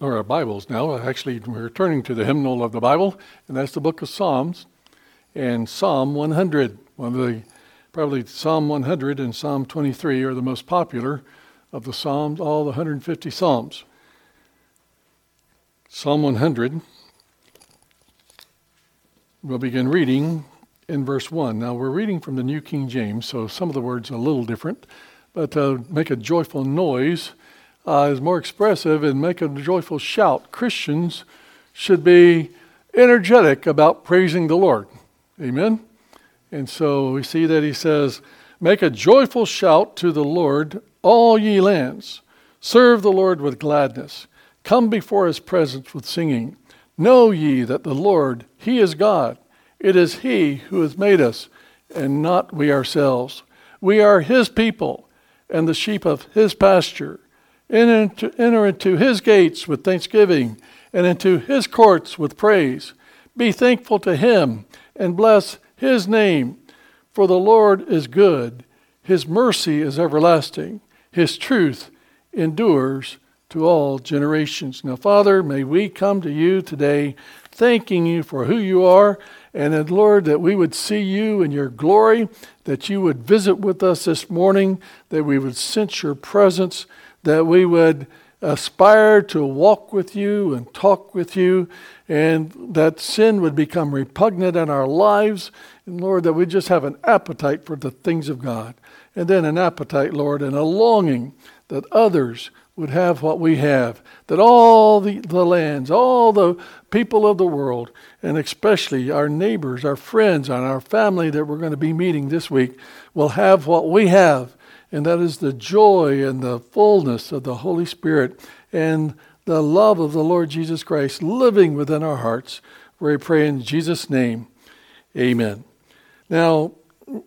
or our Bibles now. Actually, we're turning to the hymnal of the Bible, and that's the book of Psalms. And Psalm 100, one of the probably Psalm 100 and Psalm 23 are the most popular of the Psalms, all the 150 Psalms. Psalm 100, we'll begin reading in verse 1. Now, we're reading from the New King James, so some of the words are a little different, but uh, make a joyful noise uh, is more expressive and make a joyful shout. Christians should be energetic about praising the Lord. Amen? And so we see that he says, Make a joyful shout to the Lord, all ye lands. Serve the Lord with gladness. Come before his presence with singing. Know ye that the Lord, he is God. It is he who has made us, and not we ourselves. We are his people, and the sheep of his pasture. Enter into, his gates with thanksgiving and into his courts with praise. Be thankful to him and bless his name. For the Lord is good, his mercy is everlasting, his truth endures to all generations. Now, Father, may we come to you today thanking you for who you are, and then, Lord, that we would see you in your glory, that you would visit with us this morning, that we would sense your presence that we would aspire to walk with you and talk with you, and that sin would become repugnant in our lives. And Lord, that we just have an appetite for the things of God. And then an appetite, Lord, and a longing that others would have what we have, that all the, the lands, all the people of the world, and especially our neighbors, our friends, and our family that we're going to be meeting this week will have what we have and that is the joy and the fullness of the Holy Spirit and the love of the Lord Jesus Christ living within our hearts. We pray in Jesus' name. Amen. Now,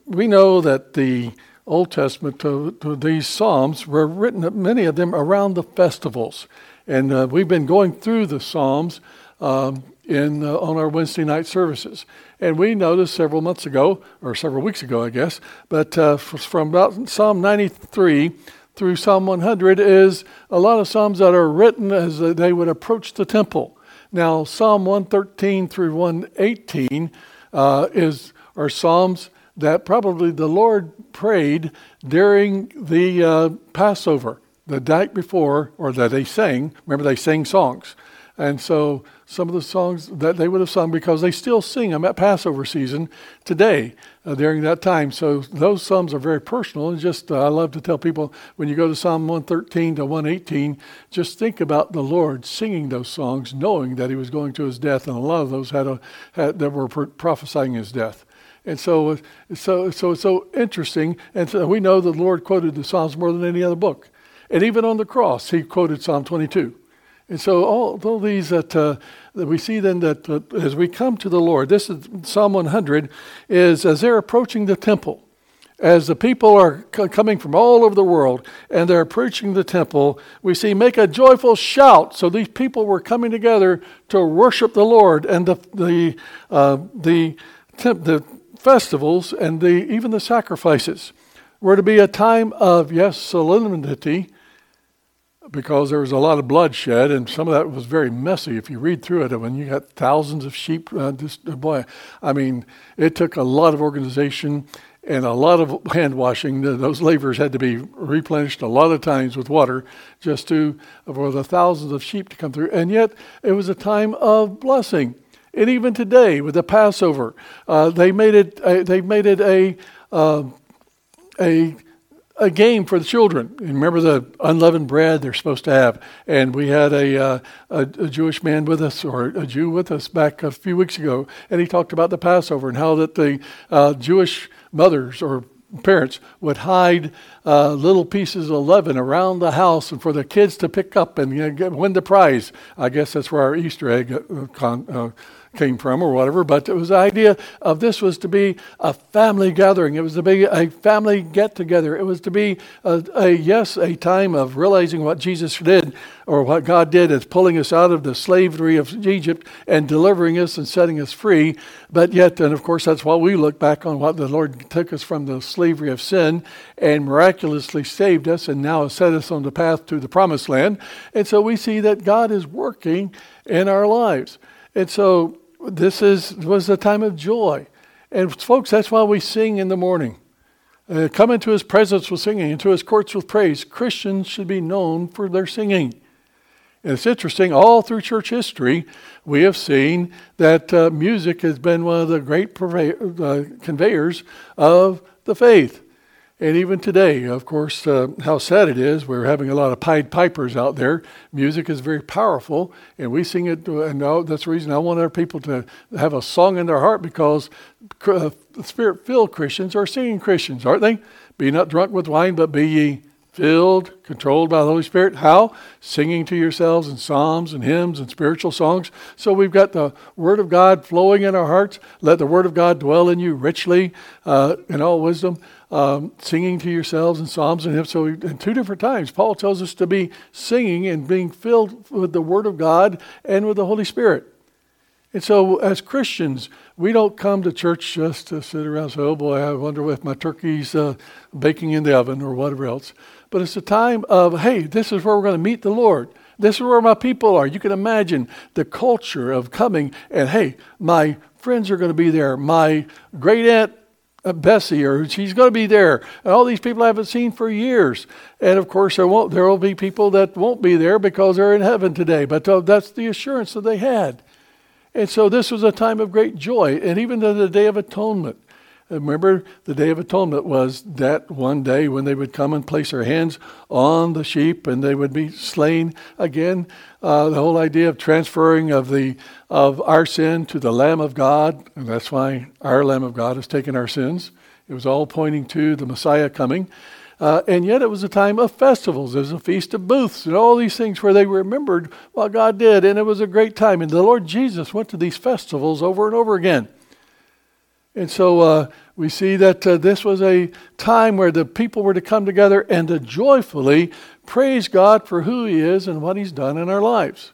we know that the Old Testament, to, to these Psalms, were written, many of them, around the festivals. And uh, we've been going through the Psalms um, in, uh, on our Wednesday night services. And we noticed several months ago, or several weeks ago, I guess, but uh, from about Psalm 93 through Psalm 100 is a lot of Psalms that are written as they would approach the temple. Now, Psalm 113 through 118 uh, is, are Psalms that probably the Lord prayed during the uh, Passover, the night before, or that they sang. Remember, they sang songs. And so some of the songs that they would have sung because they still sing them at Passover season today uh, during that time. So those psalms are very personal. And just uh, I love to tell people when you go to Psalm 113 to 118, just think about the Lord singing those songs, knowing that He was going to His death, and a lot of those had, a, had that were prophesying His death. And so, so, so it's so interesting. And so we know the Lord quoted the Psalms more than any other book. And even on the cross, He quoted Psalm 22. And so all these that, uh, that we see then that uh, as we come to the Lord, this is Psalm 100, is as they're approaching the temple, as the people are c- coming from all over the world and they're approaching the temple, we see make a joyful shout. So these people were coming together to worship the Lord and the, the, uh, the, temp- the festivals and the, even the sacrifices were to be a time of, yes, solemnity because there was a lot of bloodshed, and some of that was very messy. If you read through it, when you got thousands of sheep, uh, just, uh, boy, I mean, it took a lot of organization and a lot of hand washing. Those lavers had to be replenished a lot of times with water just to for the thousands of sheep to come through. And yet, it was a time of blessing. And even today, with the Passover, uh, they made it. Uh, they made it a uh, a a game for the children. Remember the unleavened bread they're supposed to have. And we had a, uh, a, a, Jewish man with us, or a Jew with us, back a few weeks ago, and he talked about the Passover and how that the uh, Jewish mothers or parents would hide uh, little pieces of leaven around the house and for the kids to pick up and you know, get, win the prize. I guess that's where our Easter egg uh, con, uh, came from or whatever, but it was the idea of this was to be a family gathering. It was to be a family get together. It was to be a, a, yes, a time of realizing what Jesus did or what God did as pulling us out of the slavery of Egypt and delivering us and setting us free. But yet, and of course, that's why we look back on what the Lord took us from the slavery of sin and miraculously saved us and now has set us on the path to the promised land. And so we see that God is working in our lives. And so this is was a time of joy. And folks, that's why we sing in the morning. Uh, come into his presence with singing, into his courts with praise. Christians should be known for their singing. And it's interesting, all through church history, we have seen that uh, music has been one of the great uh, conveyors of the faith. And even today, of course, uh, how sad it is, we're having a lot of Pied Pipers out there. Music is very powerful, and we sing it. And that's the reason I want our people to have a song in their heart because uh, spirit filled Christians are singing Christians, aren't they? Be not drunk with wine, but be ye filled, controlled by the Holy Spirit. How? Singing to yourselves in psalms and hymns and spiritual songs. So we've got the Word of God flowing in our hearts. Let the Word of God dwell in you richly uh, in all wisdom. Um, singing to yourselves in psalms and hymns. So, in two different times, Paul tells us to be singing and being filled with the Word of God and with the Holy Spirit. And so, as Christians, we don't come to church just to sit around and say, oh boy, I wonder if my turkey's uh, baking in the oven or whatever else but it's a time of, hey, this is where we're going to meet the Lord. This is where my people are. You can imagine the culture of coming and, hey, my friends are going to be there. My great aunt uh, Bessie, or she's going to be there. And all these people I haven't seen for years. And of course, there won't. There will be people that won't be there because they're in heaven today. But uh, that's the assurance that they had. And so this was a time of great joy, and even to the Day of Atonement. Remember, the Day of Atonement was that one day when they would come and place their hands on the sheep and they would be slain again. Uh, the whole idea of transferring of the of our sin to the Lamb of God, and that's why our Lamb of God has taken our sins. It was all pointing to the Messiah coming. Uh, and yet it was a time of festivals. It was a feast of booths and all these things where they remembered what God did. And it was a great time. And the Lord Jesus went to these festivals over and over again. And so uh, we see that uh, this was a time where the people were to come together and to joyfully praise God for who He is and what He's done in our lives.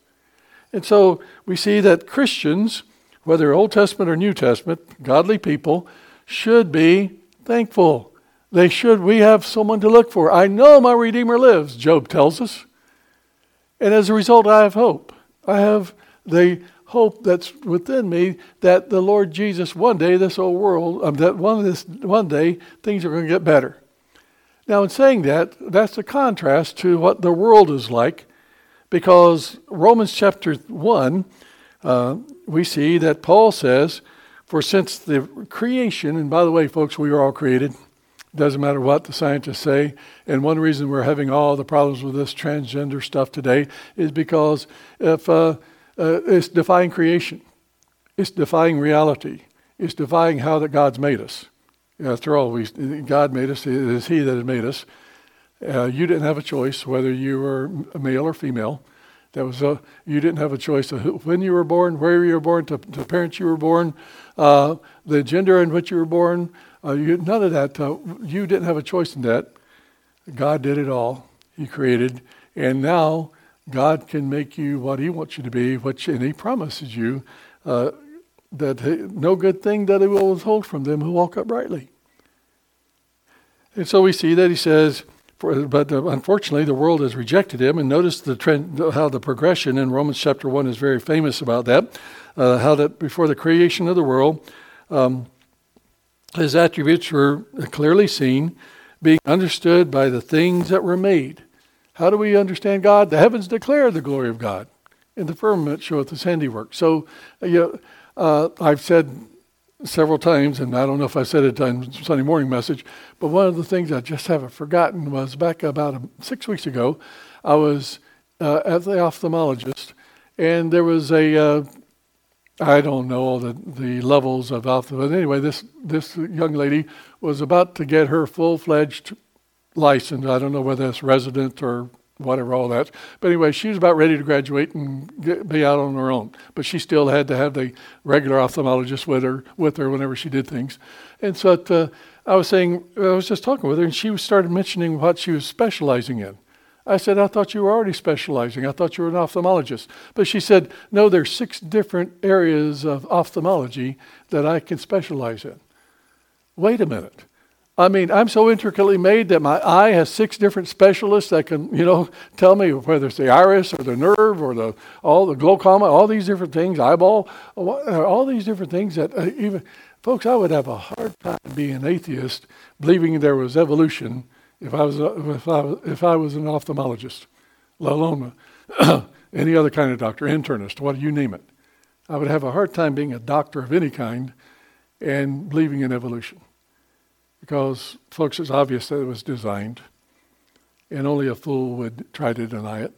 And so we see that Christians, whether Old Testament or New Testament, godly people, should be thankful. They should, we have someone to look for. I know my Redeemer lives, Job tells us. And as a result, I have hope. I have the hope that's within me that the Lord Jesus, one day, this whole world, um, that one, this, one day, things are going to get better. Now, in saying that, that's a contrast to what the world is like, because Romans chapter 1, uh, we see that Paul says, For since the creation, and by the way, folks, we were all created, doesn't matter what the scientists say. And one reason we're having all the problems with this transgender stuff today is because if uh, uh, it's defying creation. It's defying reality. It's defying how that God's made us. After all, we, God made us. It is He that has made us. Uh, you didn't have a choice whether you were male or female. That was a, you didn't have a choice of when you were born, where you were born, to parents you were born, uh, the gender in which you were born. Uh, you, none of that. Uh, you didn't have a choice in that. God did it all. He created, and now God can make you what He wants you to be, which, and He promises you uh, that he, no good thing that He will withhold from them who walk uprightly. And so we see that He says, for, but unfortunately, the world has rejected Him. And notice the trend, how the progression in Romans chapter 1 is very famous about that. Uh, how that before the creation of the world, um, His attributes were clearly seen, being understood by the things that were made how do we understand God? The heavens declare the glory of God, and the firmament showeth his handiwork. So, uh, you know, uh, I've said several times, and I don't know if I said it in Sunday morning message, but one of the things I just haven't forgotten was back about a, six weeks ago, I was uh, at the ophthalmologist, and there was a uh, I don't know all the, the levels of ophthalmology, but anyway, this this young lady was about to get her full fledged license. I don't know whether it's resident or whatever all that. But anyway, she was about ready to graduate and get, be out on her own. But she still had to have the regular ophthalmologist with her with her whenever she did things. And so uh, I was saying, I was just talking with her, and she started mentioning what she was specializing in. I said, I thought you were already specializing. I thought you were an ophthalmologist. But she said, no, there's six different areas of ophthalmology that I can specialize in. Wait a minute. I mean, I'm so intricately made that my eye has six different specialists that can, you know, tell me whether it's the iris or the nerve or the all the glaucoma, all these different things, eyeball, all these different things that uh, even folks, I would have a hard time being an atheist, believing there was evolution if I was if I if I was an ophthalmologist, let alone any other kind of doctor, internist, what you name it. I would have a hard time being a doctor of any kind and believing in evolution because, folks, it's obvious that it was designed, and only a fool would try to deny it.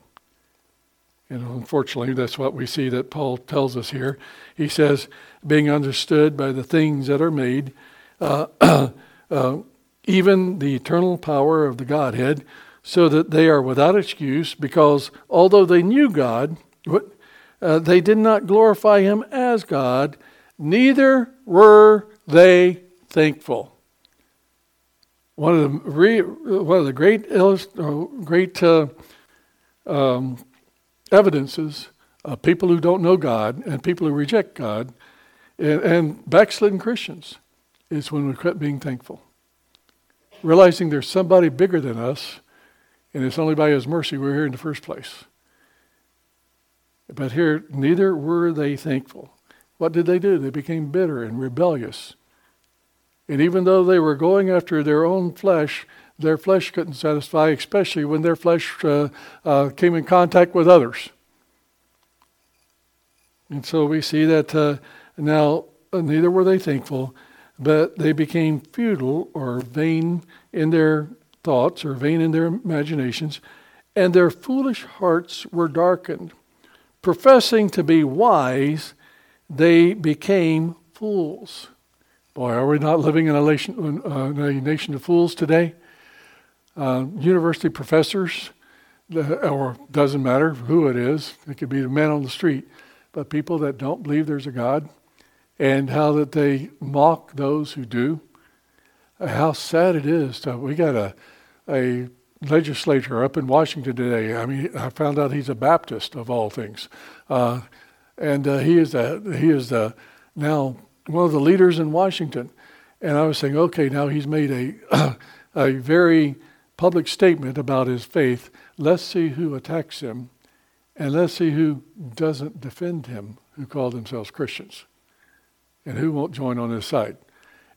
And unfortunately, that's what we see that Paul tells us here. He says, being understood by the things that are made, uh, uh, even the eternal power of the Godhead, so that they are without excuse, because although they knew God, uh, they did not glorify Him as God, neither were they thankful one of the re, one of the great illust, uh, great uh, um, evidences of people who don't know God and people who reject God and, and backslidden Christians is when we quit being thankful, realizing there's somebody bigger than us, and it's only by His mercy we're here in the first place. But here, neither were they thankful. What did they do? They became bitter and rebellious and even though they were going after their own flesh, their flesh couldn't satisfy, especially when their flesh uh, uh, came in contact with others. And so we see that uh, now neither were they thankful, but they became futile or vain in their thoughts or vain in their imaginations, and their foolish hearts were darkened. Professing to be wise, they became fools. Boy, are we not living in a nation, uh, a nation of fools today? Uh, university professors, or doesn't matter who it is, it could be the man on the street, but people that don't believe there's a God, and how that they mock those who do. Uh, how sad it is. To, we got a, a legislator up in Washington today. I mean, I found out he's a Baptist of all things, uh, and uh, he is a, he is the now one of the leaders in Washington. And I was saying, okay, now he's made a, a very public statement about his faith. Let's see who attacks him, and let's see who doesn't defend him, who call themselves Christians, and who won't join on his side.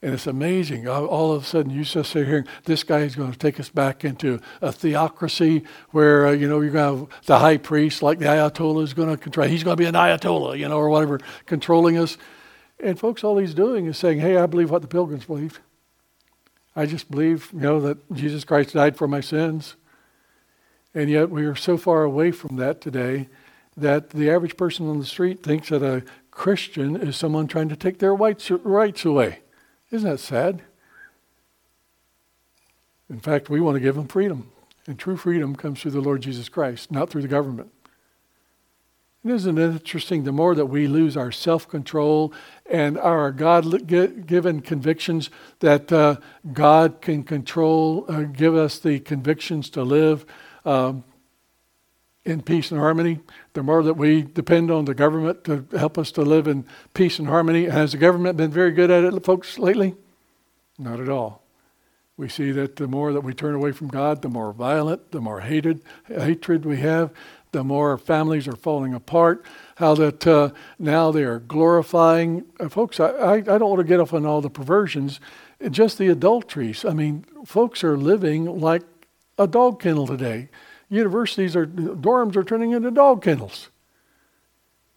And it's amazing. All of a sudden, you just sit here, this guy is going to take us back into a theocracy where, uh, you know, you're going to have the high priest, like the Ayatollah, is going to control. He's going to be an Ayatollah, you know, or whatever, controlling us. And folks, all he's doing is saying, hey, I believe what the pilgrims believed. I just believe, you know, that Jesus Christ died for my sins. And yet we are so far away from that today that the average person on the street thinks that a Christian is someone trying to take their white rights away. Isn't that sad? In fact, we want to give them freedom. And true freedom comes through the Lord Jesus Christ, not through the government. Isn't it interesting? The more that we lose our self control and our God given convictions that uh, God can control, uh, give us the convictions to live um, in peace and harmony, the more that we depend on the government to help us to live in peace and harmony. Has the government been very good at it, folks, lately? Not at all. We see that the more that we turn away from God, the more violent, the more hated, hatred we have, the more families are falling apart, how that uh, now they are glorifying. Uh, folks, I, I, I, don't want to get off on all the perversions, just the adulteries. I mean, folks are living like a dog kennel today. Universities are, dorms are turning into dog kennels.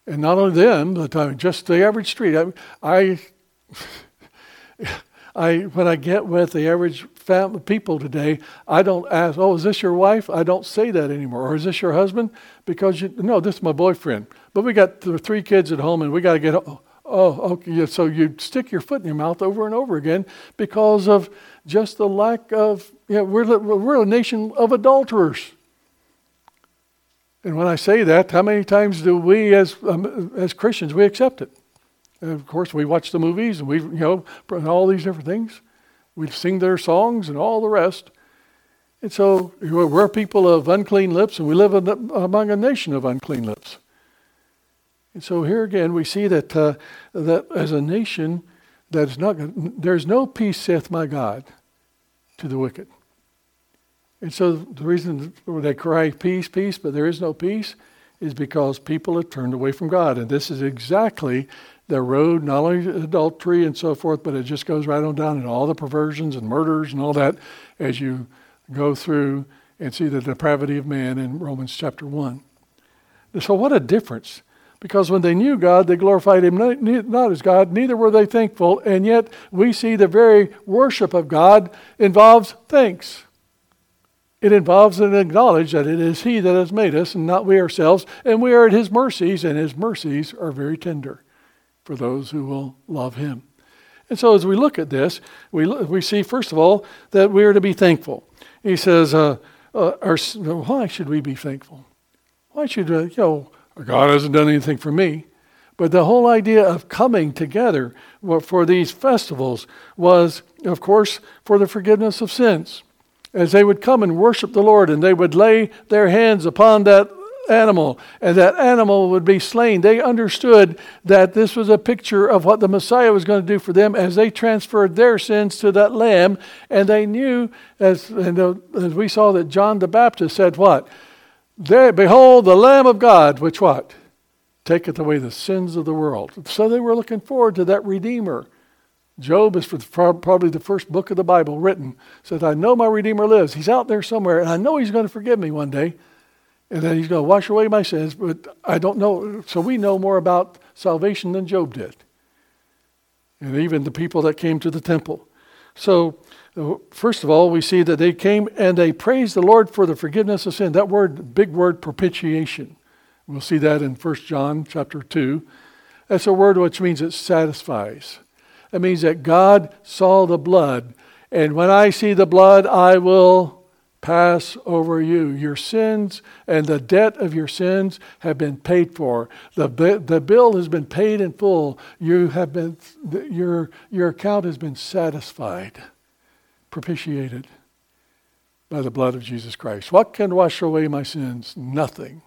And not only them, but uh, just the average street. I, I I when I get with the average people today, I don't ask, "Oh, is this your wife?" I don't say that anymore. Or is this your husband? Because you, no, this is my boyfriend. But we got the three kids at home, and we got to get. Oh, okay. So you stick your foot in your mouth over and over again because of just the lack of. Yeah, we're we're a nation of adulterers. And when I say that, how many times do we as, um, as Christians, we accept it? And of course, we watch the movies and we, you know, all these different things. We sing their songs and all the rest. And so we're people of unclean lips and we live among a nation of unclean lips. And so here again, we see that, uh, that as a nation, that is not, there's no peace, saith my God, to the wicked. And so the reason they cry peace, peace, but there is no peace is because people have turned away from God. And this is exactly the road, not only adultery and so forth, but it just goes right on down and all the perversions and murders and all that as you go through and see the depravity of man in Romans chapter 1. So, what a difference. Because when they knew God, they glorified Him not as God, neither were they thankful, and yet we see the very worship of God involves thanks. It involves an acknowledge that it is He that has made us and not we ourselves, and we are at His mercies, and His mercies are very tender for those who will love Him. And so as we look at this, we, we see, first of all, that we are to be thankful. He says, uh, uh, our, why should we be thankful? Why should, uh, you know, God hasn't done anything for me. But the whole idea of coming together for these festivals was, of course, for the forgiveness of sins. As they would come and worship the Lord and they would lay their hands upon that animal and that animal would be slain, they understood that this was a picture of what the Messiah was going to do for them as they transferred their sins to that lamb. And they knew, as, uh, as we saw that John the Baptist said, what? There, behold, the Lamb of God, which what? Taketh away the sins of the world. So they were looking forward to that Redeemer. Job is probably the first book of the Bible written. Says, I know my Redeemer lives. He's out there somewhere, and I know he's going to forgive me one day. And then he's going to wash away my sins, but I don't know. So we know more about salvation than Job did. And even the people that came to the temple. So uh, First of all, we see that they came and they praised the Lord for the forgiveness of sin. That word, big word, propitiation. We'll see that in 1 John chapter 2. That's a word which means it satisfies. It means that God saw the blood, and when I see the blood, I will pass over you. Your sins and the debt of your sins have been paid for. The, the bill has been paid in full. You have been, your, your account has been satisfied propitiated by the blood of Jesus Christ. What can wash away my sins? Nothing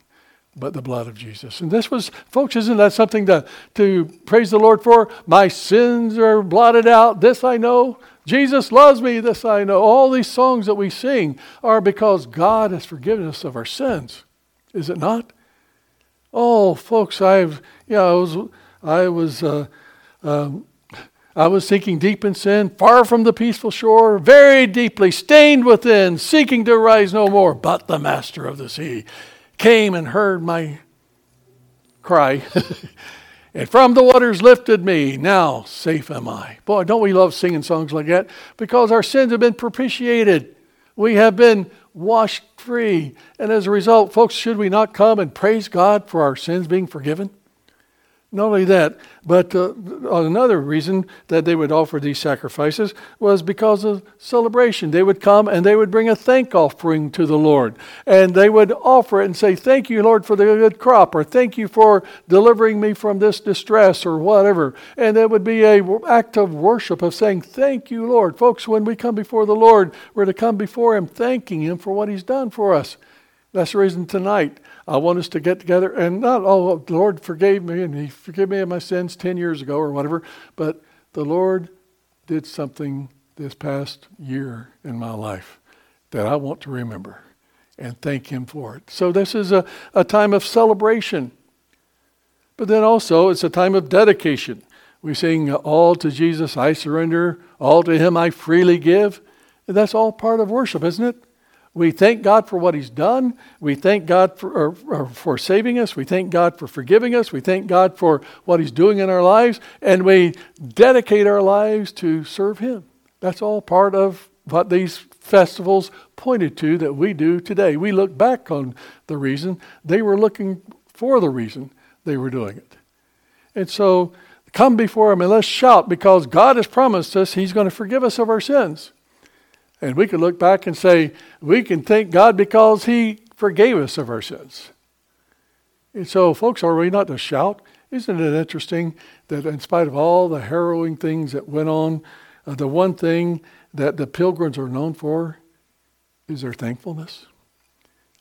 but the blood of Jesus. And this was, folks, isn't that something to, to praise the Lord for? My sins are blotted out. This I know. Jesus loves me. This I know. All these songs that we sing are because God has forgiven us of our sins. Is it not? Oh, folks, I've, yeah, I was, I was, uh, um, I was sinking deep in sin, far from the peaceful shore, very deeply stained within, seeking to rise no more. But the master of the sea came and heard my cry, and from the waters lifted me. Now safe am I. Boy, don't we love singing songs like that? Because our sins have been propitiated. We have been washed free. And as a result, folks, should we not come and praise God for our sins being forgiven? Not only that, but uh, another reason that they would offer these sacrifices was because of celebration. They would come and they would bring a thank offering to the Lord. And they would offer it and say, Thank you, Lord, for the good crop, or thank you for delivering me from this distress, or whatever. And that would be an act of worship of saying, Thank you, Lord. Folks, when we come before the Lord, we're to come before Him thanking Him for what He's done for us. That's the reason tonight I want us to get together and not, oh, the Lord forgave me and He forgave me of my sins 10 years ago or whatever, but the Lord did something this past year in my life that I want to remember and thank Him for it. So this is a, a time of celebration, but then also it's a time of dedication. We sing, All to Jesus I surrender, all to Him I freely give. And that's all part of worship, isn't it? We thank God for what He's done. We thank God for, or, or for saving us. We thank God for forgiving us. We thank God for what He's doing in our lives. And we dedicate our lives to serve Him. That's all part of what these festivals pointed to that we do today. We look back on the reason. They were looking for the reason they were doing it. And so come before Him and let's shout because God has promised us He's going to forgive us of our sins. And we can look back and say, we can thank God because He forgave us of our sins. And so, folks, are we not to shout? Isn't it interesting that, in spite of all the harrowing things that went on, uh, the one thing that the pilgrims are known for is their thankfulness?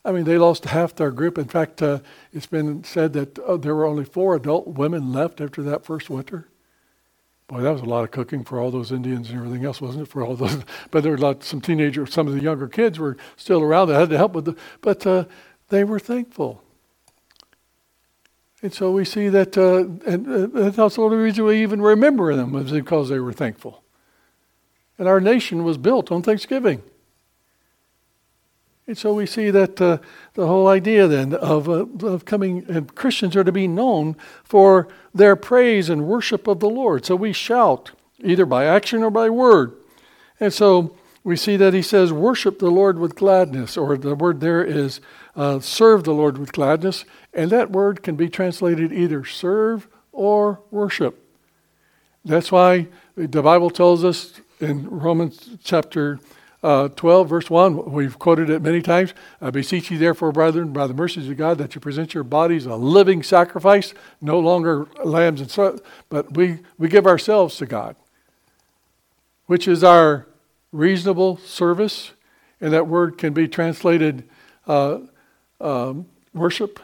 I mean, they lost half their group. In fact, uh, it's been said that uh, there were only four adult women left after that first winter. Boy, that was a lot of cooking for all those Indians and everything else, wasn't it? For all those, but there were lot, some teenagers, some of the younger kids were still around that had to help with the, but uh, they were thankful. And so we see that, uh, and uh, that's also the reason we even remember them is because they were thankful. And our nation was built on Thanksgiving. And so we see that uh, the whole idea then of, uh, of coming, and Christians are to be known for their praise and worship of the Lord. So we shout, either by action or by word. And so we see that he says, worship the Lord with gladness, or the word there is uh, serve the Lord with gladness. And that word can be translated either serve or worship. That's why the Bible tells us in Romans chapter uh, 12, verse 1, we've quoted it many times. I beseech you, therefore, brethren, by the mercies of God, that you present your bodies a living sacrifice, no longer lambs and so, but we, we give ourselves to God, which is our reasonable service. And that word can be translated uh, um, worship.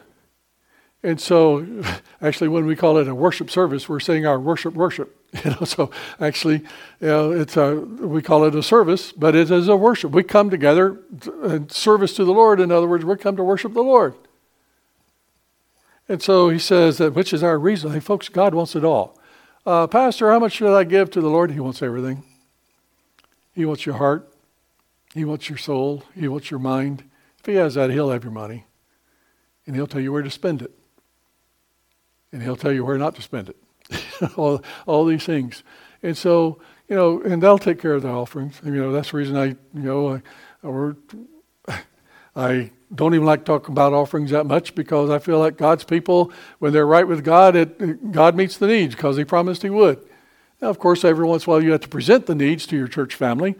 And so, actually, when we call it a worship service, we're saying our worship worship. You know, so actually, you know, it's a we call it a service, but it is a worship. We come together in service to the Lord. In other words, we come to worship the Lord. And so he says that which is our reason. Hey, folks, God wants it all. Uh, Pastor, how much should I give to the Lord? He wants everything. He wants your heart. He wants your soul. He wants your mind. If he has that, he'll have your money. And he'll tell you where to spend it. And he'll tell you where not to spend it. all, all these things. And so, you know, and they'll take care of the offerings. And, you know, that's the reason I, you know, I, I don't even like talking about offerings that much because I feel like God's people, when they're right with God, it, God meets the needs because He promised He would. Now, of course, every once in a while you have to present the needs to your church family,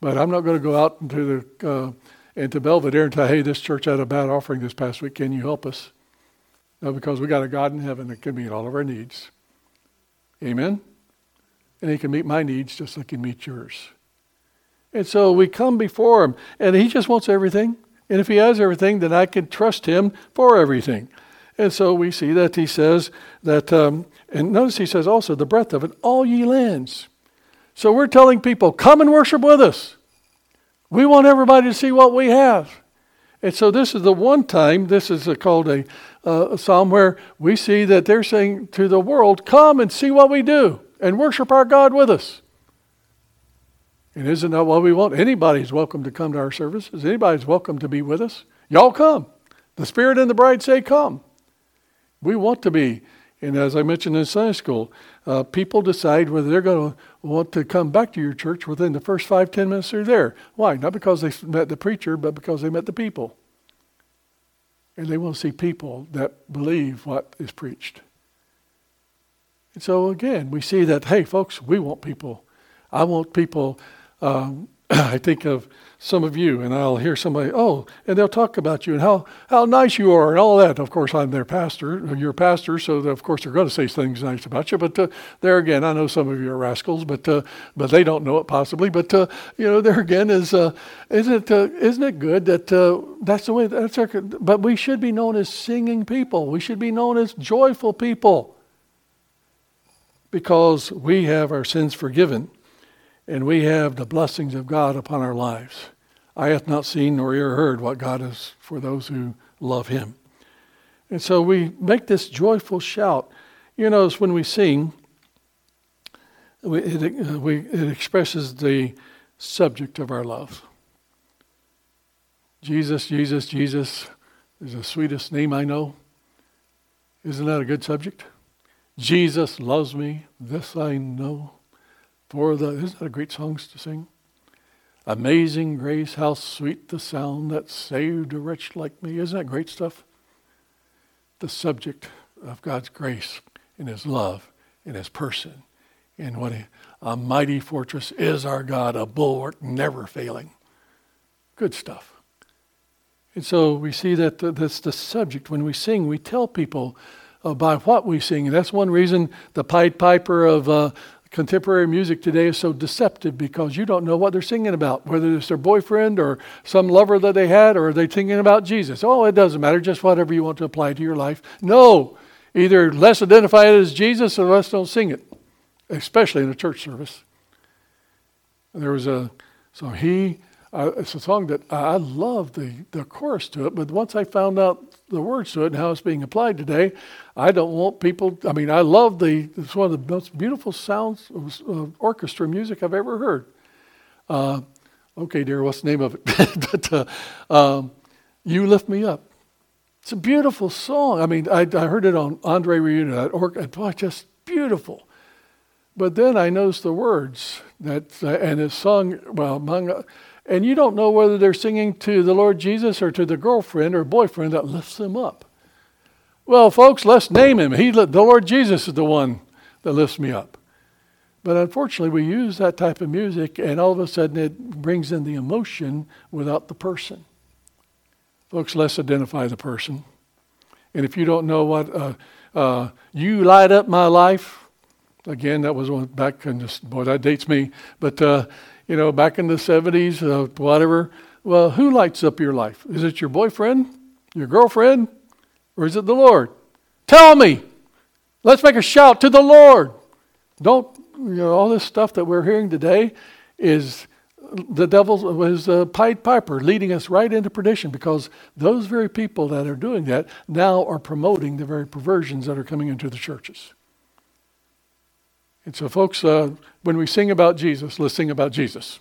but I'm not going to go out into the uh, into Belvedere and say, hey, this church had a bad offering this past week. Can you help us? Because we got a God in heaven that can meet all of our needs. Amen? And He can meet my needs just like He meets yours. And so we come before Him, and He just wants everything. And if He has everything, then I can trust Him for everything. And so we see that He says that, um, and notice He says also, the breadth of it, all ye lands. So we're telling people, come and worship with us. We want everybody to see what we have. And so this is the one time, this is a, called a, uh, psalm where we see that they're saying to the world, come and see what we do and worship our God with us. And isn't that what we want? Anybody's welcome to come to our services. Anybody's welcome to be with us. Y'all come. The Spirit and the bride say, come. We want to be. And as I mentioned in Sunday school, uh, people decide whether they're going to want to come back to your church within the first five, ten minutes they're there. Why? Not because they met the preacher, but because they met the people. And they want to see people that believe what is preached. And so again, we see that, hey, folks, we want people. I want people. Um, I think of some of you, and I'll hear somebody, oh, and they'll talk about you and how, how nice you are and all that. Of course, I'm their pastor, your pastor, so of course they're going to say things nice about you. But uh, there again, I know some of you are rascals, but uh, but they don't know it possibly. But uh, you know, there again is uh, isn't it uh, isn't it good that uh, that's the way that's our. But we should be known as singing people. We should be known as joyful people because we have our sins forgiven and we have the blessings of God upon our lives. Eye hath not seen nor ear heard what God is for those who love him. And so we make this joyful shout. You notice when we sing, it, uh, we, it expresses the subject of our love. Jesus, Jesus, Jesus is the sweetest name I know. Isn't that a good subject? Jesus loves me, this I know. For the isn't that a great song to sing? Amazing grace, how sweet the sound that saved a wretch like me. Isn't that great stuff? The subject of God's grace and His love and His person and what a, a mighty fortress is our God, a bulwark never failing. Good stuff. And so we see that that's the subject. When we sing, we tell people uh, by what we sing. And that's one reason the Pied Piper of uh, contemporary music today is so deceptive because you don't know what they're singing about, whether it's their boyfriend or some lover that they had, or are they singing about Jesus? Oh, it doesn't matter, just whatever you want to apply to your life. No, either let's identify it as Jesus or let's don't sing it, especially in a church service. There was a, so he, uh, it's a song that I love the, the chorus to it, but once I found out the words to it and how it's being applied today, I don't want people. I mean, I love the. It's one of the most beautiful sounds of orchestra music I've ever heard. Uh, okay, dear, what's the name of it? but uh, um, you lift me up. It's a beautiful song. I mean, I, I heard it on Andre Reunion. That or, boy, just beautiful. But then I noticed the words that, and it's sung well among and you don't know whether they're singing to the Lord Jesus or to the girlfriend or boyfriend that lifts them up. Well, folks, let's name him. He, the Lord Jesus is the one that lifts me up. But unfortunately, we use that type of music, and all of a sudden it brings in the emotion without the person. Folks, let's identify the person. And if you don't know what uh, uh, you light up my life, again, that was back in this, boy, that dates me. But uh, you know, back in the 70s, uh, whatever. Well, who lights up your life? Is it your boyfriend, your girlfriend, or is it the Lord? Tell me. Let's make a shout to the Lord. Don't, you know, all this stuff that we're hearing today is the devil was a Pied Piper leading us right into perdition because those very people that are doing that now are promoting the very perversions that are coming into the churches. And so, folks, uh, when we sing about Jesus, let's sing about Jesus.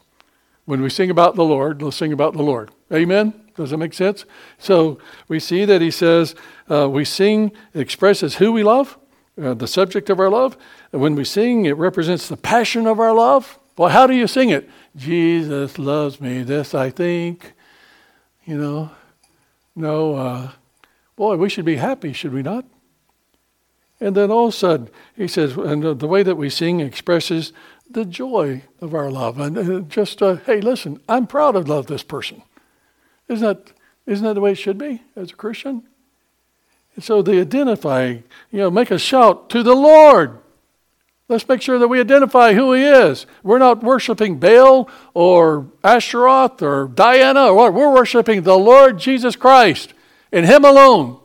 When we sing about the Lord, let's sing about the Lord. Amen? Does that make sense? So we see that he says uh, we sing, expresses who we love, uh, the subject of our love. And when we sing, it represents the passion of our love. Well, how do you sing it? Jesus loves me, this I think. You know, no, uh, boy, we should be happy, should we not? And then all of a sudden, he says, and the way that we sing expresses the joy of our love. And just, uh, hey, listen, I'm proud of love this person. Isn't that, isn't that the way it should be as a Christian? And so they identify, you know, make a shout to the Lord. Let's make sure that we identify who He is. We're not worshiping Baal or Asheroth or Diana or what. We're worshiping the Lord Jesus Christ and Him alone.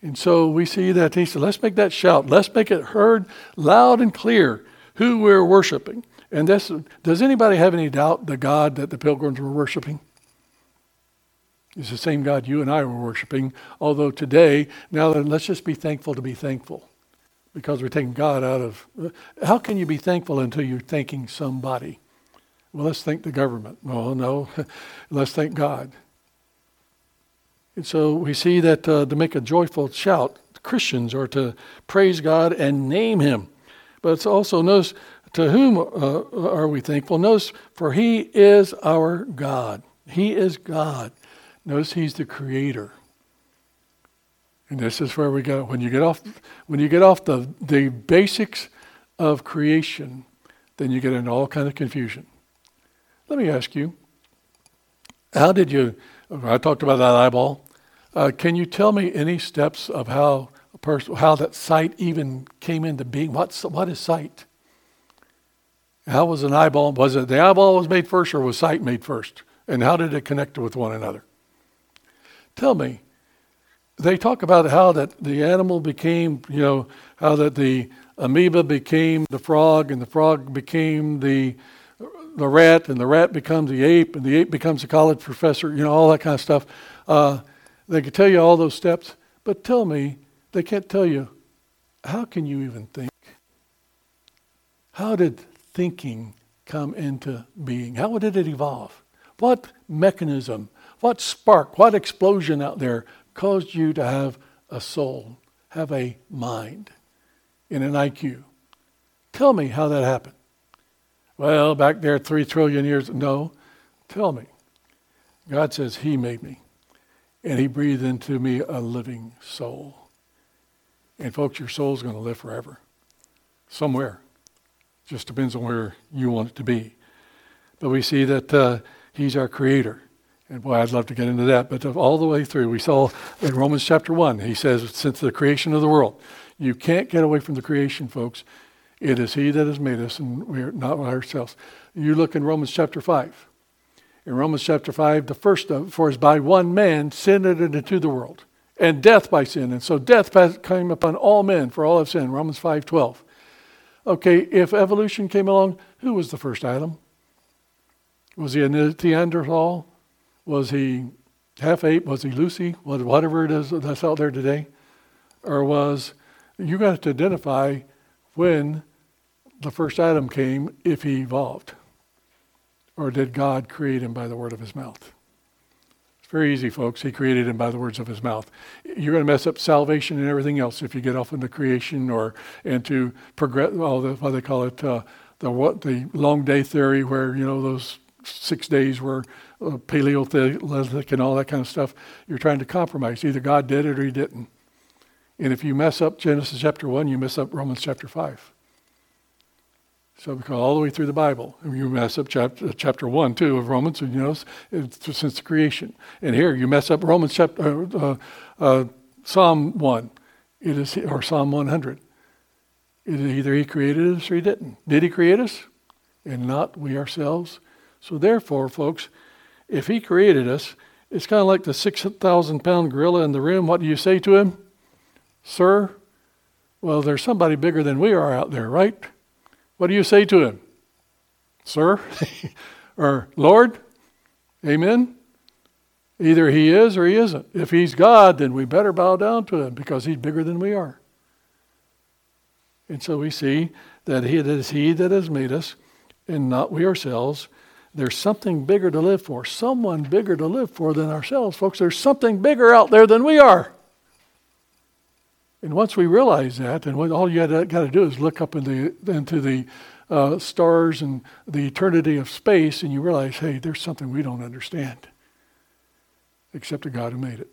And so we see that he said, let's make that shout. Let's make it heard loud and clear who we're worshiping. And this, does anybody have any doubt the God that the pilgrims were worshiping? It's the same God you and I were worshiping. Although today, now let's just be thankful to be thankful because we're taking God out of. How can you be thankful until you're thanking somebody? Well, let's thank the government. Well, no, let's thank God. And so we see that uh, to make a joyful shout, Christians are to praise God and name Him. But it's also notice to whom uh, are we thankful? Notice for He is our God. He is God. Notice He's the Creator. And this is where we go. When you get off, when you get off the, the basics of creation, then you get into all kind of confusion. Let me ask you, how did you? I talked about that eyeball. Uh, can you tell me any steps of how a person, how that sight even came into being? What's what is sight? How was an eyeball? Was it the eyeball was made first, or was sight made first? And how did it connect with one another? Tell me. They talk about how that the animal became, you know, how that the amoeba became the frog, and the frog became the the rat, and the rat becomes the ape, and the ape becomes a college professor. You know, all that kind of stuff. Uh, they can tell you all those steps, but tell me, they can't tell you, how can you even think? How did thinking come into being? How did it evolve? What mechanism, what spark, what explosion out there caused you to have a soul, have a mind, in an IQ? Tell me how that happened. Well, back there, three trillion years. No, tell me. God says He made me and he breathed into me a living soul. And folks, your soul's going to live forever. Somewhere. Just depends on where you want it to be. But we see that uh, he's our creator. And boy, I'd love to get into that. But all the way through, we saw in Romans chapter 1, he says, since the creation of the world, you can't get away from the creation, folks. It is He that has made us, and we're not ourselves. You look in Romans chapter 5. In Romans chapter 5, the first of, for as by one man sin entered into the world, and death by sin. And so death came upon all men, for all have sinned. Romans 5 12. Okay, if evolution came along, who was the first Adam? Was he a Neanderthal? Was he half ape? Was he Lucy? Whatever it is that's out there today? Or was, you got to identify when the first Adam came if he evolved? Or did God create him by the word of his mouth? It's very easy, folks. He created him by the words of his mouth. You're going to mess up salvation and everything else if you get off into creation or into progress, well, the, what they call it, uh, the what the long day theory, where you know those six days were uh, Paleolithic and all that kind of stuff. You're trying to compromise. Either God did it or He didn't. And if you mess up Genesis chapter 1, you mess up Romans chapter 5. So we go all the way through the Bible, And you mess up chapter, chapter 1, too, of Romans, and you know, since the creation. And here you mess up Romans chapter, uh, uh, uh, Psalm 1, it is, or Psalm 100. It is either he created us or he didn't. Did he create us? And not we ourselves? So therefore, folks, if he created us, it's kind of like the 6,000 pound gorilla in the room. What do you say to him? Sir, well, there's somebody bigger than we are out there, right? What do you say to him? Sir? or Lord? Amen? Either he is or he isn't. If he's God, then we better bow down to him because he's bigger than we are. And so we see that it is he that has made us and not we ourselves. There's something bigger to live for, someone bigger to live for than ourselves. Folks, there's something bigger out there than we are. And once we realize that, and all you got to do is look up in the, into the uh, stars and the eternity of space, and you realize, hey, there's something we don't understand, except the God who made it.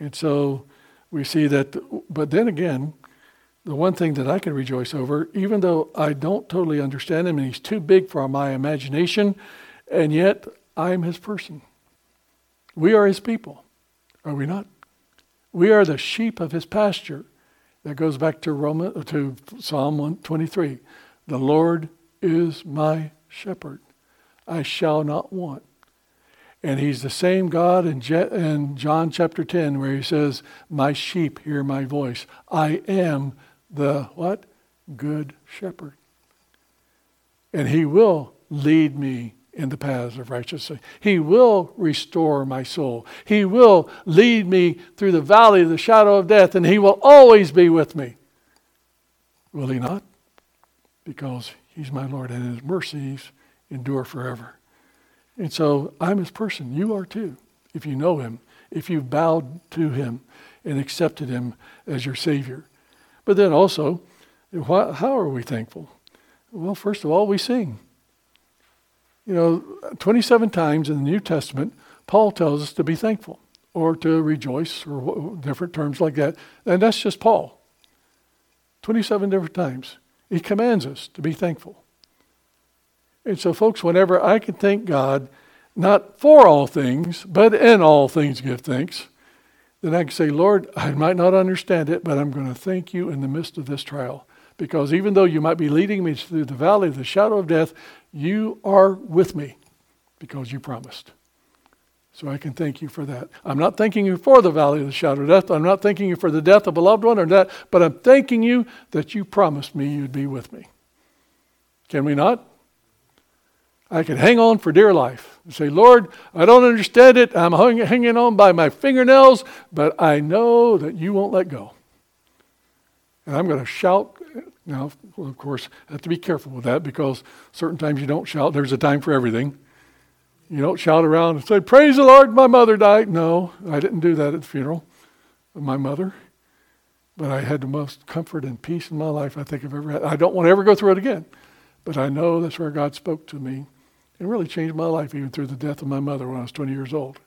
And so we see that, but then again, the one thing that I can rejoice over, even though I don't totally understand him and he's too big for my imagination, and yet I'm his person. We are his people, are we not? We are the sheep of his pasture. That goes back to Roman, to Psalm 123. The Lord is my shepherd. I shall not want. And he's the same God in, in John chapter 10 where he says, My sheep hear my voice. I am the what? Good shepherd. And he will lead me in the paths of righteousness. He will restore my soul. He will lead me through the valley of the shadow of death, and He will always be with me. Will He not? Because He's my Lord, and His mercies endure forever. And so I'm His person. You are too, if you know Him, if you've bowed to Him and accepted Him as your Savior. But then also, how are we thankful? Well, first of all, we sing. You know, 27 times in the New Testament, Paul tells us to be thankful or to rejoice or different terms like that. And that's just Paul. 27 different times. He commands us to be thankful. And so, folks, whenever I can thank God, not for all things, but in all things give thanks, then I can say, Lord, I might not understand it, but I'm going to thank you in the midst of this trial. Because even though you might be leading me through the valley of the shadow of death, you are with me because you promised. So I can thank you for that. I'm not thanking you for the valley of the shadow of death. I'm not thanking you for the death of a loved one or that, but I'm thanking you that you promised me you'd be with me. Can we not? I can hang on for dear life and say, Lord, I don't understand it. I'm hanging on by my fingernails, but I know that you won't let go. And I'm going to shout now, of course, I have to be careful with that because certain times you don't shout. There's a time for everything. You don't shout around and say, Praise the Lord, my mother died. No, I didn't do that at the funeral of my mother. But I had the most comfort and peace in my life I think I've ever had. I don't want to ever go through it again. But I know that's where God spoke to me and really changed my life, even through the death of my mother when I was 20 years old.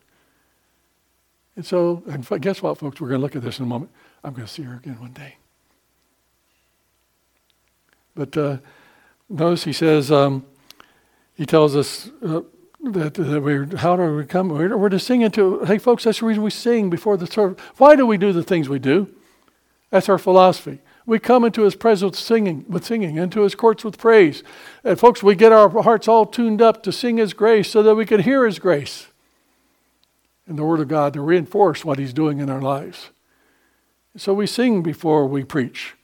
And so, and guess what, folks? We're going to look at this in a moment. I'm going to see her again one day. But uh, notice he says, um, he tells us, uh, that, that we're, how do we come? We're, we're to sing into, hey folks, that's the reason we sing before the service. Why do we do the things we do? That's our philosophy. We come into his presence singing, with singing, into his courts with praise. And folks, we get our hearts all tuned up to sing his grace so that we can hear his grace in the Word of God to reinforce what he's doing in our lives. So we sing before we preach.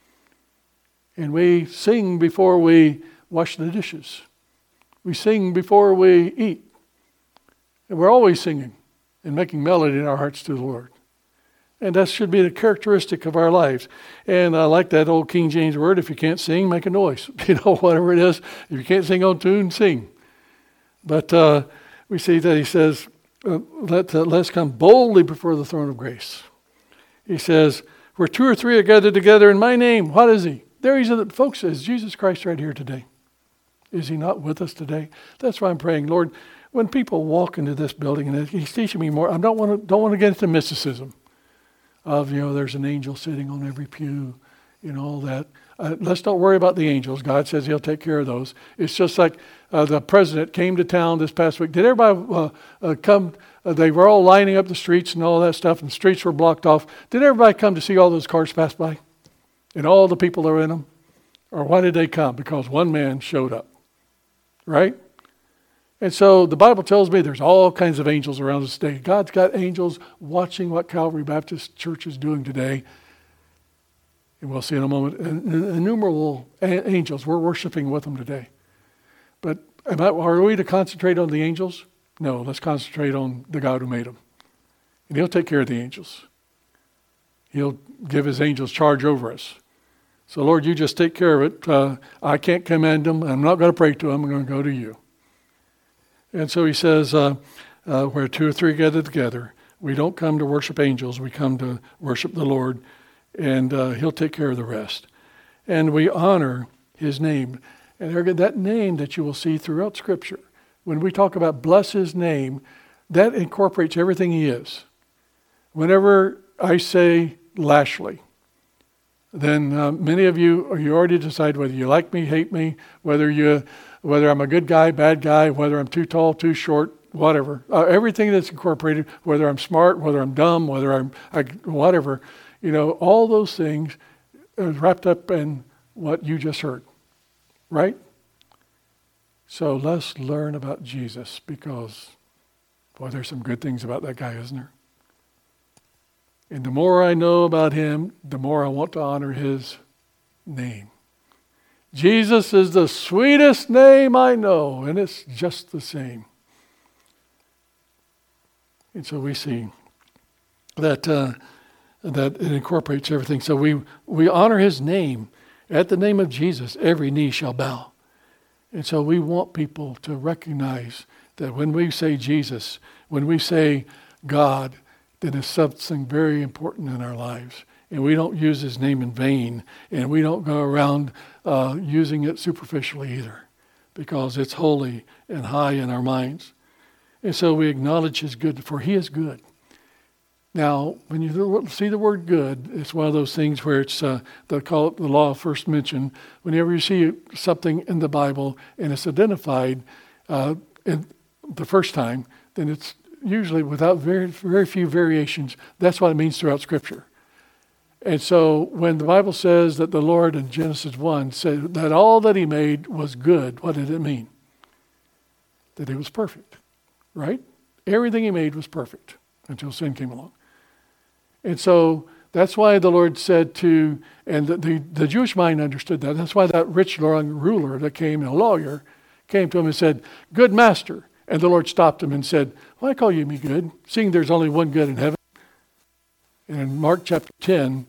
And we sing before we wash the dishes. We sing before we eat. And we're always singing and making melody in our hearts to the Lord. And that should be the characteristic of our lives. And I like that old King James word if you can't sing, make a noise. You know, whatever it is. If you can't sing on tune, sing. But uh, we see that he says, uh, let, uh, let's come boldly before the throne of grace. He says, where two or three are gathered together in my name, what is he? There he's, folks, is Jesus Christ right here today? Is he not with us today? That's why I'm praying, Lord, when people walk into this building, and he's teaching me more, I don't want to, don't want to get into mysticism of, you know, there's an angel sitting on every pew, know, all that. Uh, let's not worry about the angels. God says He'll take care of those. It's just like uh, the president came to town this past week. Did everybody uh, uh come? Uh, they were all lining up the streets and all that stuff, and the streets were blocked off. Did everybody come to see all those cars pass by? And all the people that in them? Or why did they come? Because one man showed up. Right? And so the Bible tells me there's all kinds of angels around us today. God's got angels watching what Calvary Baptist Church is doing today. And we'll see in a moment. Innumerable angels. We're worshiping with them today. But are we to concentrate on the angels? No, let's concentrate on the God who made them. And He'll take care of the angels. He'll give His angels charge over us. So, Lord, you just take care of it. Uh, I can't command them. I'm not going to pray to them. I'm going to go to you. And so he says, uh, uh, where two or three gather together, we don't come to worship angels, we come to worship the Lord, and uh, he'll take care of the rest. And we honor his name. And that name that you will see throughout Scripture, when we talk about bless his name, that incorporates everything he is. Whenever I say Lashley, then uh, many of you you already decide whether you like me, hate me, whether you whether I'm a good guy, bad guy, whether I'm too tall, too short, whatever. Uh, everything that's incorporated, whether I'm smart, whether I'm dumb, whether I'm I, whatever, you know, all those things wrapped up in what you just heard, right? So let's learn about Jesus because, boy, there's some good things about that guy, isn't there? And the more I know about him, the more I want to honor his name. Jesus is the sweetest name I know, and it's just the same. And so we see that uh, that it incorporates everything. So we we honor His name. At the name of Jesus, every knee shall bow. And so we want people to recognize that when we say Jesus, when we say God, then it's something very important in our lives and we don't use his name in vain, and we don't go around uh, using it superficially either, because it's holy and high in our minds. And so we acknowledge his good, for he is good. Now, when you see the word good, it's one of those things where it's, uh, they call it the law of first mention. Whenever you see something in the Bible and it's identified uh, the first time, then it's usually without very, very few variations. That's what it means throughout Scripture. And so when the Bible says that the Lord in Genesis 1 said that all that he made was good, what did it mean? That it was perfect, right? Everything he made was perfect until sin came along. And so that's why the Lord said to, and the, the, the Jewish mind understood that. That's why that rich long ruler that came, a lawyer, came to him and said, Good master. And the Lord stopped him and said, Why call you me good, seeing there's only one good in heaven? And in Mark chapter 10,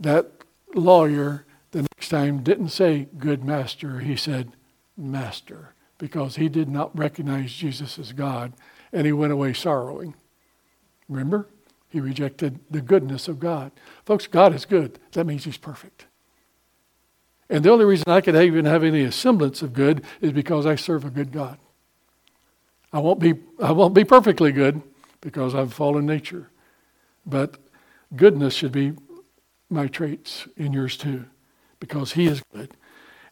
that lawyer the next time didn't say, Good master. He said, Master, because he did not recognize Jesus as God and he went away sorrowing. Remember? He rejected the goodness of God. Folks, God is good. That means he's perfect. And the only reason I could even have any semblance of good is because I serve a good God. I won't be, I won't be perfectly good because I've fallen nature. But goodness should be my traits in yours too, because He is good.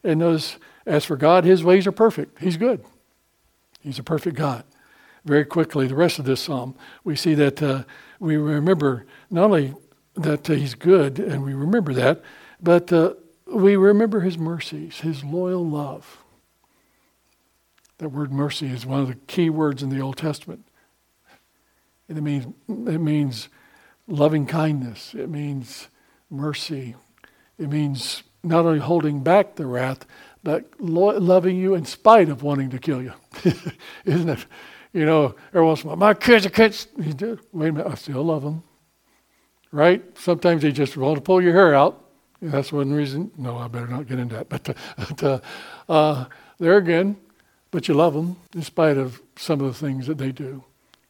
And as for God, His ways are perfect. He's good. He's a perfect God. very quickly the rest of this psalm, we see that uh, we remember not only that uh, he's good, and we remember that, but uh, we remember his mercies, his loyal love. That word mercy is one of the key words in the Old Testament. It means, it means loving kindness, it means mercy, it means not only holding back the wrath, but lo- loving you in spite of wanting to kill you. Isn't it? You know, every once in a while, my kids are kids. Wait a minute, I still love them. Right? Sometimes they just want to pull your hair out. That's one reason. No, I better not get into that. But, but uh, uh, there again, but you love them in spite of some of the things that they do,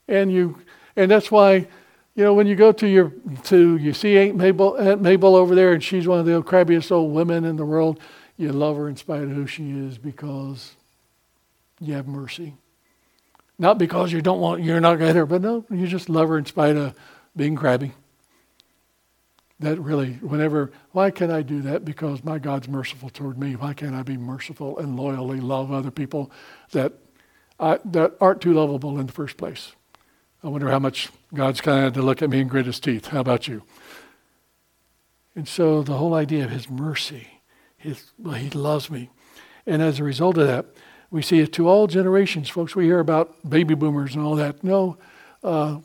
and you, and that's why, you know, when you go to your to you see Aunt Mabel, Aunt Mabel over there, and she's one of the crabbiest old women in the world. You love her in spite of who she is because you have mercy. Not because you don't want you're not going to her, but no, you just love her in spite of being crabby. That really, whenever, why can I do that? Because my God's merciful toward me. Why can't I be merciful and loyally love other people that I, that aren't too lovable in the first place? I wonder how much God's kind of to look at me and grit his teeth. How about you? And so the whole idea of his mercy his, well, he loves me. And as a result of that, we see it to all generations, folks. We hear about baby boomers and all that. No, uh,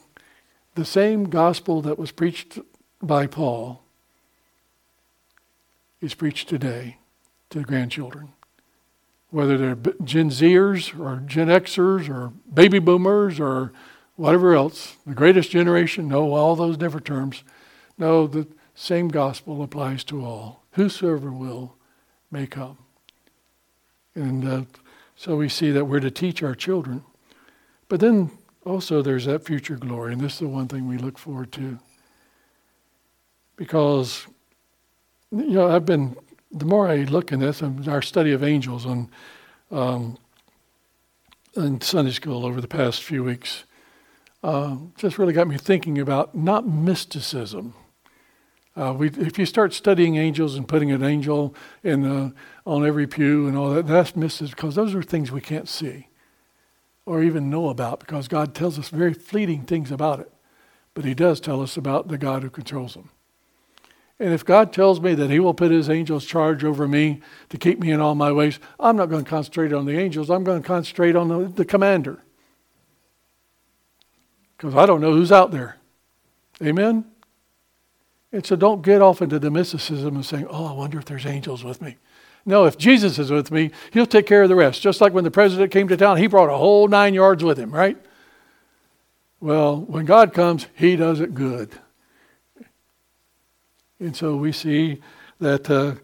the same gospel that was preached by Paul is preached today to the grandchildren. Whether they're Gen Zers or Gen Xers or baby boomers or whatever else, the greatest generation, no, all those different terms. No, the same gospel applies to all. Whosoever will may come. And uh, so we see that we're to teach our children. But then also there's that future glory, and this is the one thing we look forward to. Because, you know, I've been, the more I look in this, and our study of angels on, um, in Sunday school over the past few weeks, uh, just really got me thinking about not mysticism uh, we, if you start studying angels and putting an angel in the, on every pew and all that, that's misses because those are things we can't see or even know about because God tells us very fleeting things about it. But He does tell us about the God who controls them. And if God tells me that He will put His angels charge over me to keep me in all my ways, I'm not going to concentrate on the angels. I'm going to concentrate on the, the commander. Because I don't know who's out there. Amen? And so don't get off into the mysticism of saying, oh, I wonder if there's angels with me. No, if Jesus is with me, he'll take care of the rest. Just like when the president came to town, he brought a whole nine yards with him, right? Well, when God comes, he does it good. And so we see that uh,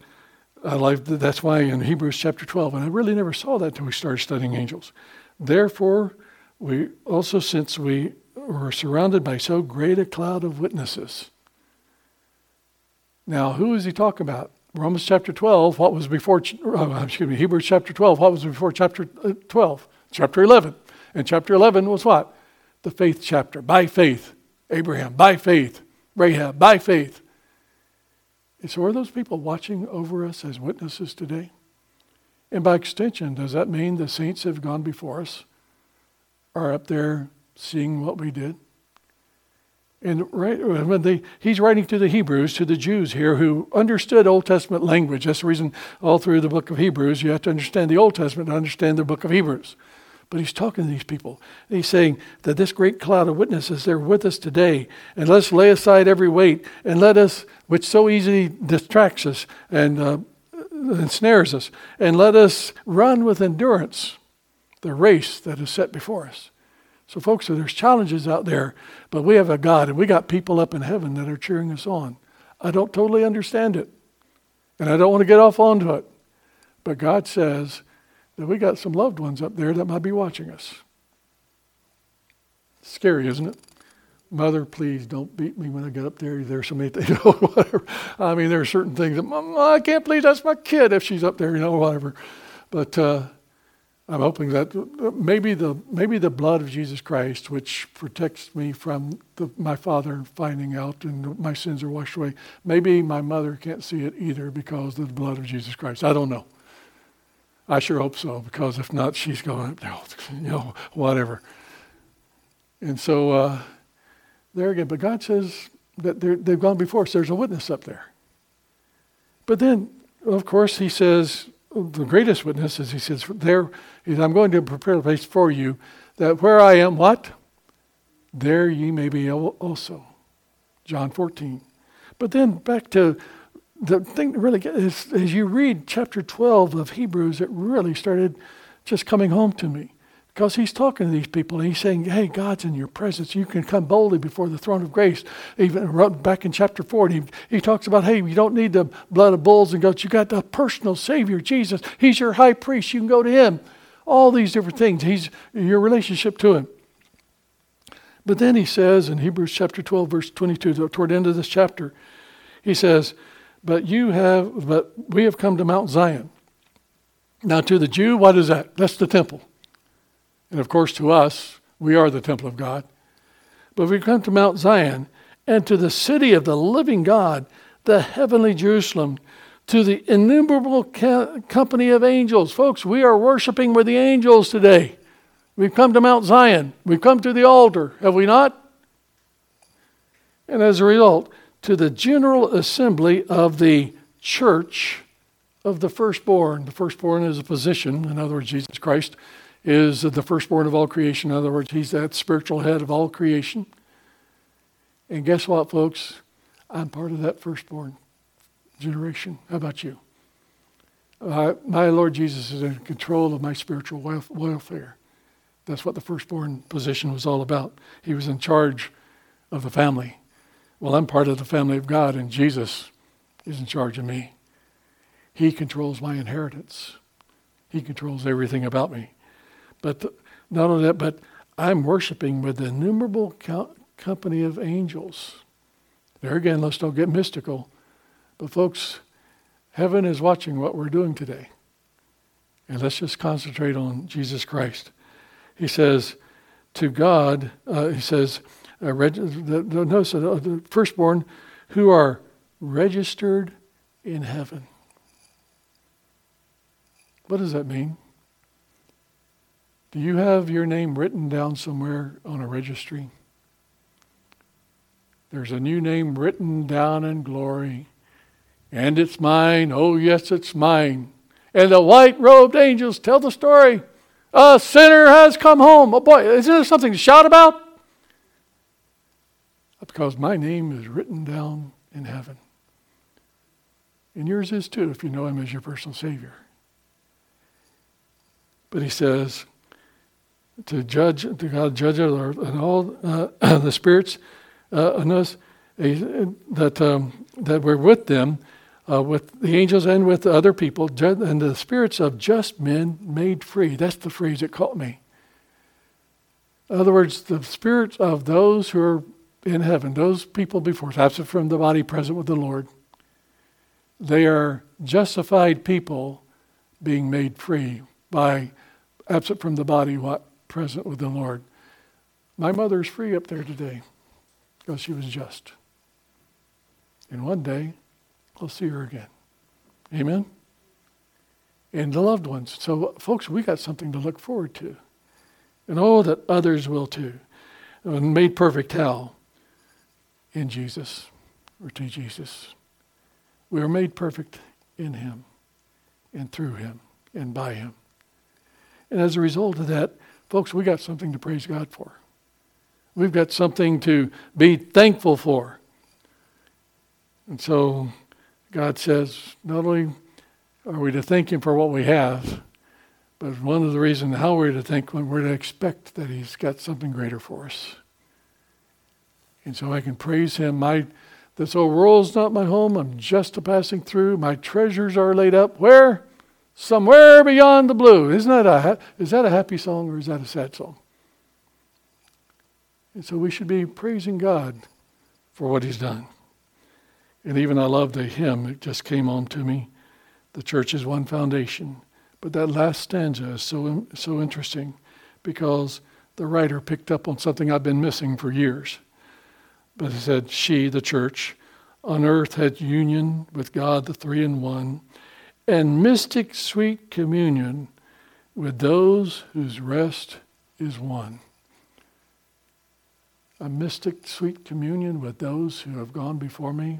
that's why in Hebrews chapter 12, and I really never saw that until we started studying angels. Therefore, we also, since we were surrounded by so great a cloud of witnesses, now, who is he talking about? Romans chapter 12, what was before, uh, excuse me, Hebrews chapter 12, what was before chapter uh, 12? Chapter 11. And chapter 11 was what? The faith chapter. By faith, Abraham, by faith, Rahab, by faith. And so are those people watching over us as witnesses today? And by extension, does that mean the saints have gone before us, are up there seeing what we did? And right, when they, he's writing to the Hebrews, to the Jews here who understood Old Testament language. That's the reason all through the book of Hebrews, you have to understand the Old Testament to understand the book of Hebrews. But he's talking to these people. He's saying that this great cloud of witnesses, they're with us today. And let's lay aside every weight and let us, which so easily distracts us and uh, ensnares us, and let us run with endurance the race that is set before us. So, folks, there's challenges out there, but we have a God and we got people up in heaven that are cheering us on. I don't totally understand it, and I don't want to get off onto it. But God says that we got some loved ones up there that might be watching us. Scary, isn't it? Mother, please don't beat me when I get up there. There's so many things, you know, whatever. I mean, there are certain things that, Mom, I can't believe that's my kid if she's up there, you know, whatever. But uh, I'm hoping that maybe the maybe the blood of Jesus Christ, which protects me from the, my father finding out and my sins are washed away. Maybe my mother can't see it either because of the blood of Jesus Christ. I don't know. I sure hope so because if not, she's going, up there, you know, whatever. And so uh, there again, but God says that they've gone before, so there's a witness up there. But then, of course, he says, the greatest witness is he says, there, is, I'm going to prepare a place for you, that where I am, what? There ye may be also. John 14. But then back to the thing that really is, as you read chapter 12 of Hebrews, it really started just coming home to me. Because he's talking to these people and he's saying, hey, God's in your presence. You can come boldly before the throne of grace. Even back in chapter 4, he, he talks about, hey, you don't need the blood of bulls and goats. You got the personal Savior, Jesus. He's your high priest. You can go to him. All these different things. He's your relationship to him. But then he says in Hebrews chapter 12, verse 22, toward the end of this chapter, he says, But you have, but we have come to Mount Zion. Now, to the Jew, what is that? That's the temple. And of course, to us, we are the temple of God. But we've come to Mount Zion and to the city of the living God, the heavenly Jerusalem, to the innumerable company of angels. Folks, we are worshiping with the angels today. We've come to Mount Zion. We've come to the altar, have we not? And as a result, to the general assembly of the church of the firstborn. The firstborn is a position, in other words, Jesus Christ is the firstborn of all creation. In other words, he's that spiritual head of all creation. And guess what, folks? I'm part of that firstborn generation. How about you? Uh, my Lord Jesus is in control of my spiritual welfare. That's what the firstborn position was all about. He was in charge of the family. Well, I'm part of the family of God, and Jesus is in charge of me. He controls my inheritance. He controls everything about me. But not only that, but I'm worshiping with the innumerable company of angels. There again, let's don't get mystical. But folks, heaven is watching what we're doing today. And let's just concentrate on Jesus Christ. He says, to God, uh, he says, uh, reg- the, the, uh, the firstborn who are registered in heaven. What does that mean? Do you have your name written down somewhere on a registry? There's a new name written down in glory, and it's mine. Oh, yes, it's mine. And the white robed angels tell the story. A sinner has come home. Oh, boy, isn't there something to shout about? Because my name is written down in heaven. And yours is too, if you know him as your personal Savior. But he says, to judge, to God judge and all uh, the spirits uh, in us that um, that we're with them, uh, with the angels and with the other people, and the spirits of just men made free. That's the phrase that caught me. In other words, the spirits of those who are in heaven, those people before us, absent from the body, present with the Lord, they are justified people being made free by absent from the body, what? present with the Lord. My mother's free up there today because she was just. And one day, I'll see her again. Amen? And the loved ones. So, folks, we got something to look forward to. And oh, that others will too. And made perfect how? In Jesus, or to Jesus. We are made perfect in Him, and through Him, and by Him. And as a result of that, Folks, we got something to praise God for. We've got something to be thankful for. And so God says, not only are we to thank Him for what we have, but one of the reasons how we're to thank Him, we're to expect that He's got something greater for us. And so I can praise Him. My this old world's not my home. I'm just a passing through. My treasures are laid up where? somewhere beyond the blue. Isn't that a, is that a happy song or is that a sad song? And so we should be praising God for what He's done. And even I love the hymn, it just came on to me. The church's one foundation. But that last stanza is so, so interesting because the writer picked up on something I've been missing for years. But he said, She, the church, on earth had union with God, the three in one and mystic sweet communion with those whose rest is won. A mystic sweet communion with those who have gone before me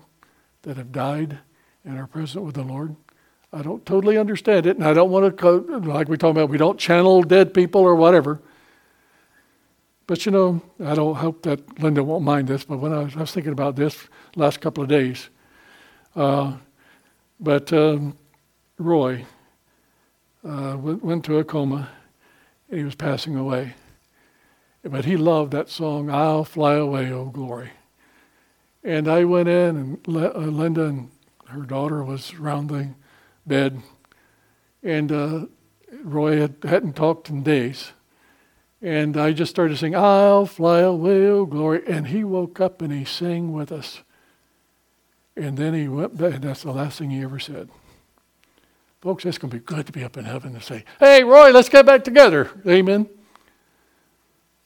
that have died and are present with the Lord. I don't totally understand it, and I don't want to, like we talk about, we don't channel dead people or whatever. But you know, I don't hope that Linda won't mind this, but when I was, I was thinking about this last couple of days, uh, but um, Roy uh, went, went to a coma, and he was passing away. But he loved that song, I'll Fly Away, Oh Glory. And I went in, and Le- uh, Linda and her daughter was around the bed, and uh, Roy had, hadn't talked in days. And I just started singing, I'll fly away, oh glory. And he woke up and he sang with us. And then he went back, and that's the last thing he ever said. Folks, it's going to be good to be up in heaven and say, Hey, Roy, let's get back together. Amen.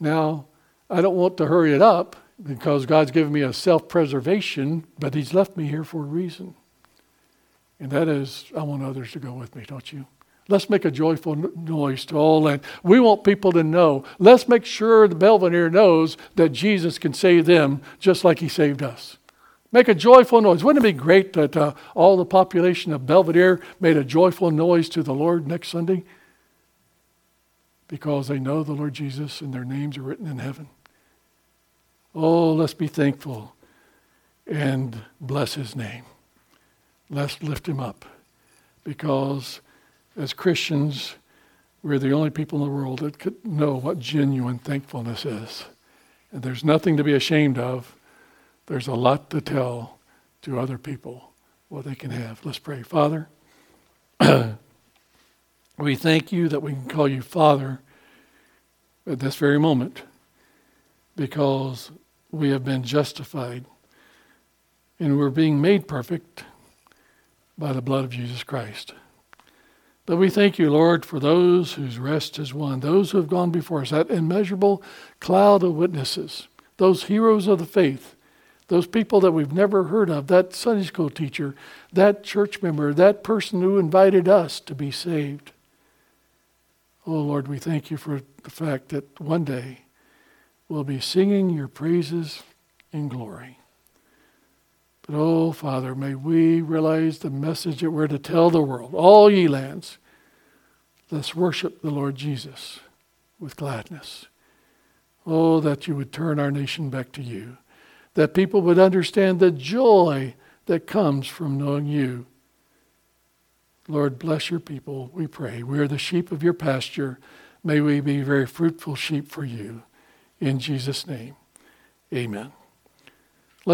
Now, I don't want to hurry it up because God's given me a self preservation, but He's left me here for a reason. And that is, I want others to go with me, don't you? Let's make a joyful noise to all land. We want people to know. Let's make sure the Belvedere knows that Jesus can save them just like He saved us. Make a joyful noise. Wouldn't it be great that uh, all the population of Belvedere made a joyful noise to the Lord next Sunday? Because they know the Lord Jesus and their names are written in heaven. Oh, let's be thankful and bless his name. Let's lift him up because as Christians, we're the only people in the world that could know what genuine thankfulness is. And there's nothing to be ashamed of. There's a lot to tell to other people what they can have. Let's pray. Father, we thank you that we can call you Father at this very moment because we have been justified and we're being made perfect by the blood of Jesus Christ. But we thank you, Lord, for those whose rest is won, those who have gone before us, that immeasurable cloud of witnesses, those heroes of the faith, those people that we've never heard of, that Sunday school teacher, that church member, that person who invited us to be saved. Oh, Lord, we thank you for the fact that one day we'll be singing your praises in glory. Oh, Father, may we realize the message that we're to tell the world, all ye lands. Let's worship the Lord Jesus with gladness. Oh, that you would turn our nation back to you, that people would understand the joy that comes from knowing you. Lord, bless your people, we pray. We are the sheep of your pasture. May we be very fruitful sheep for you. In Jesus' name, amen.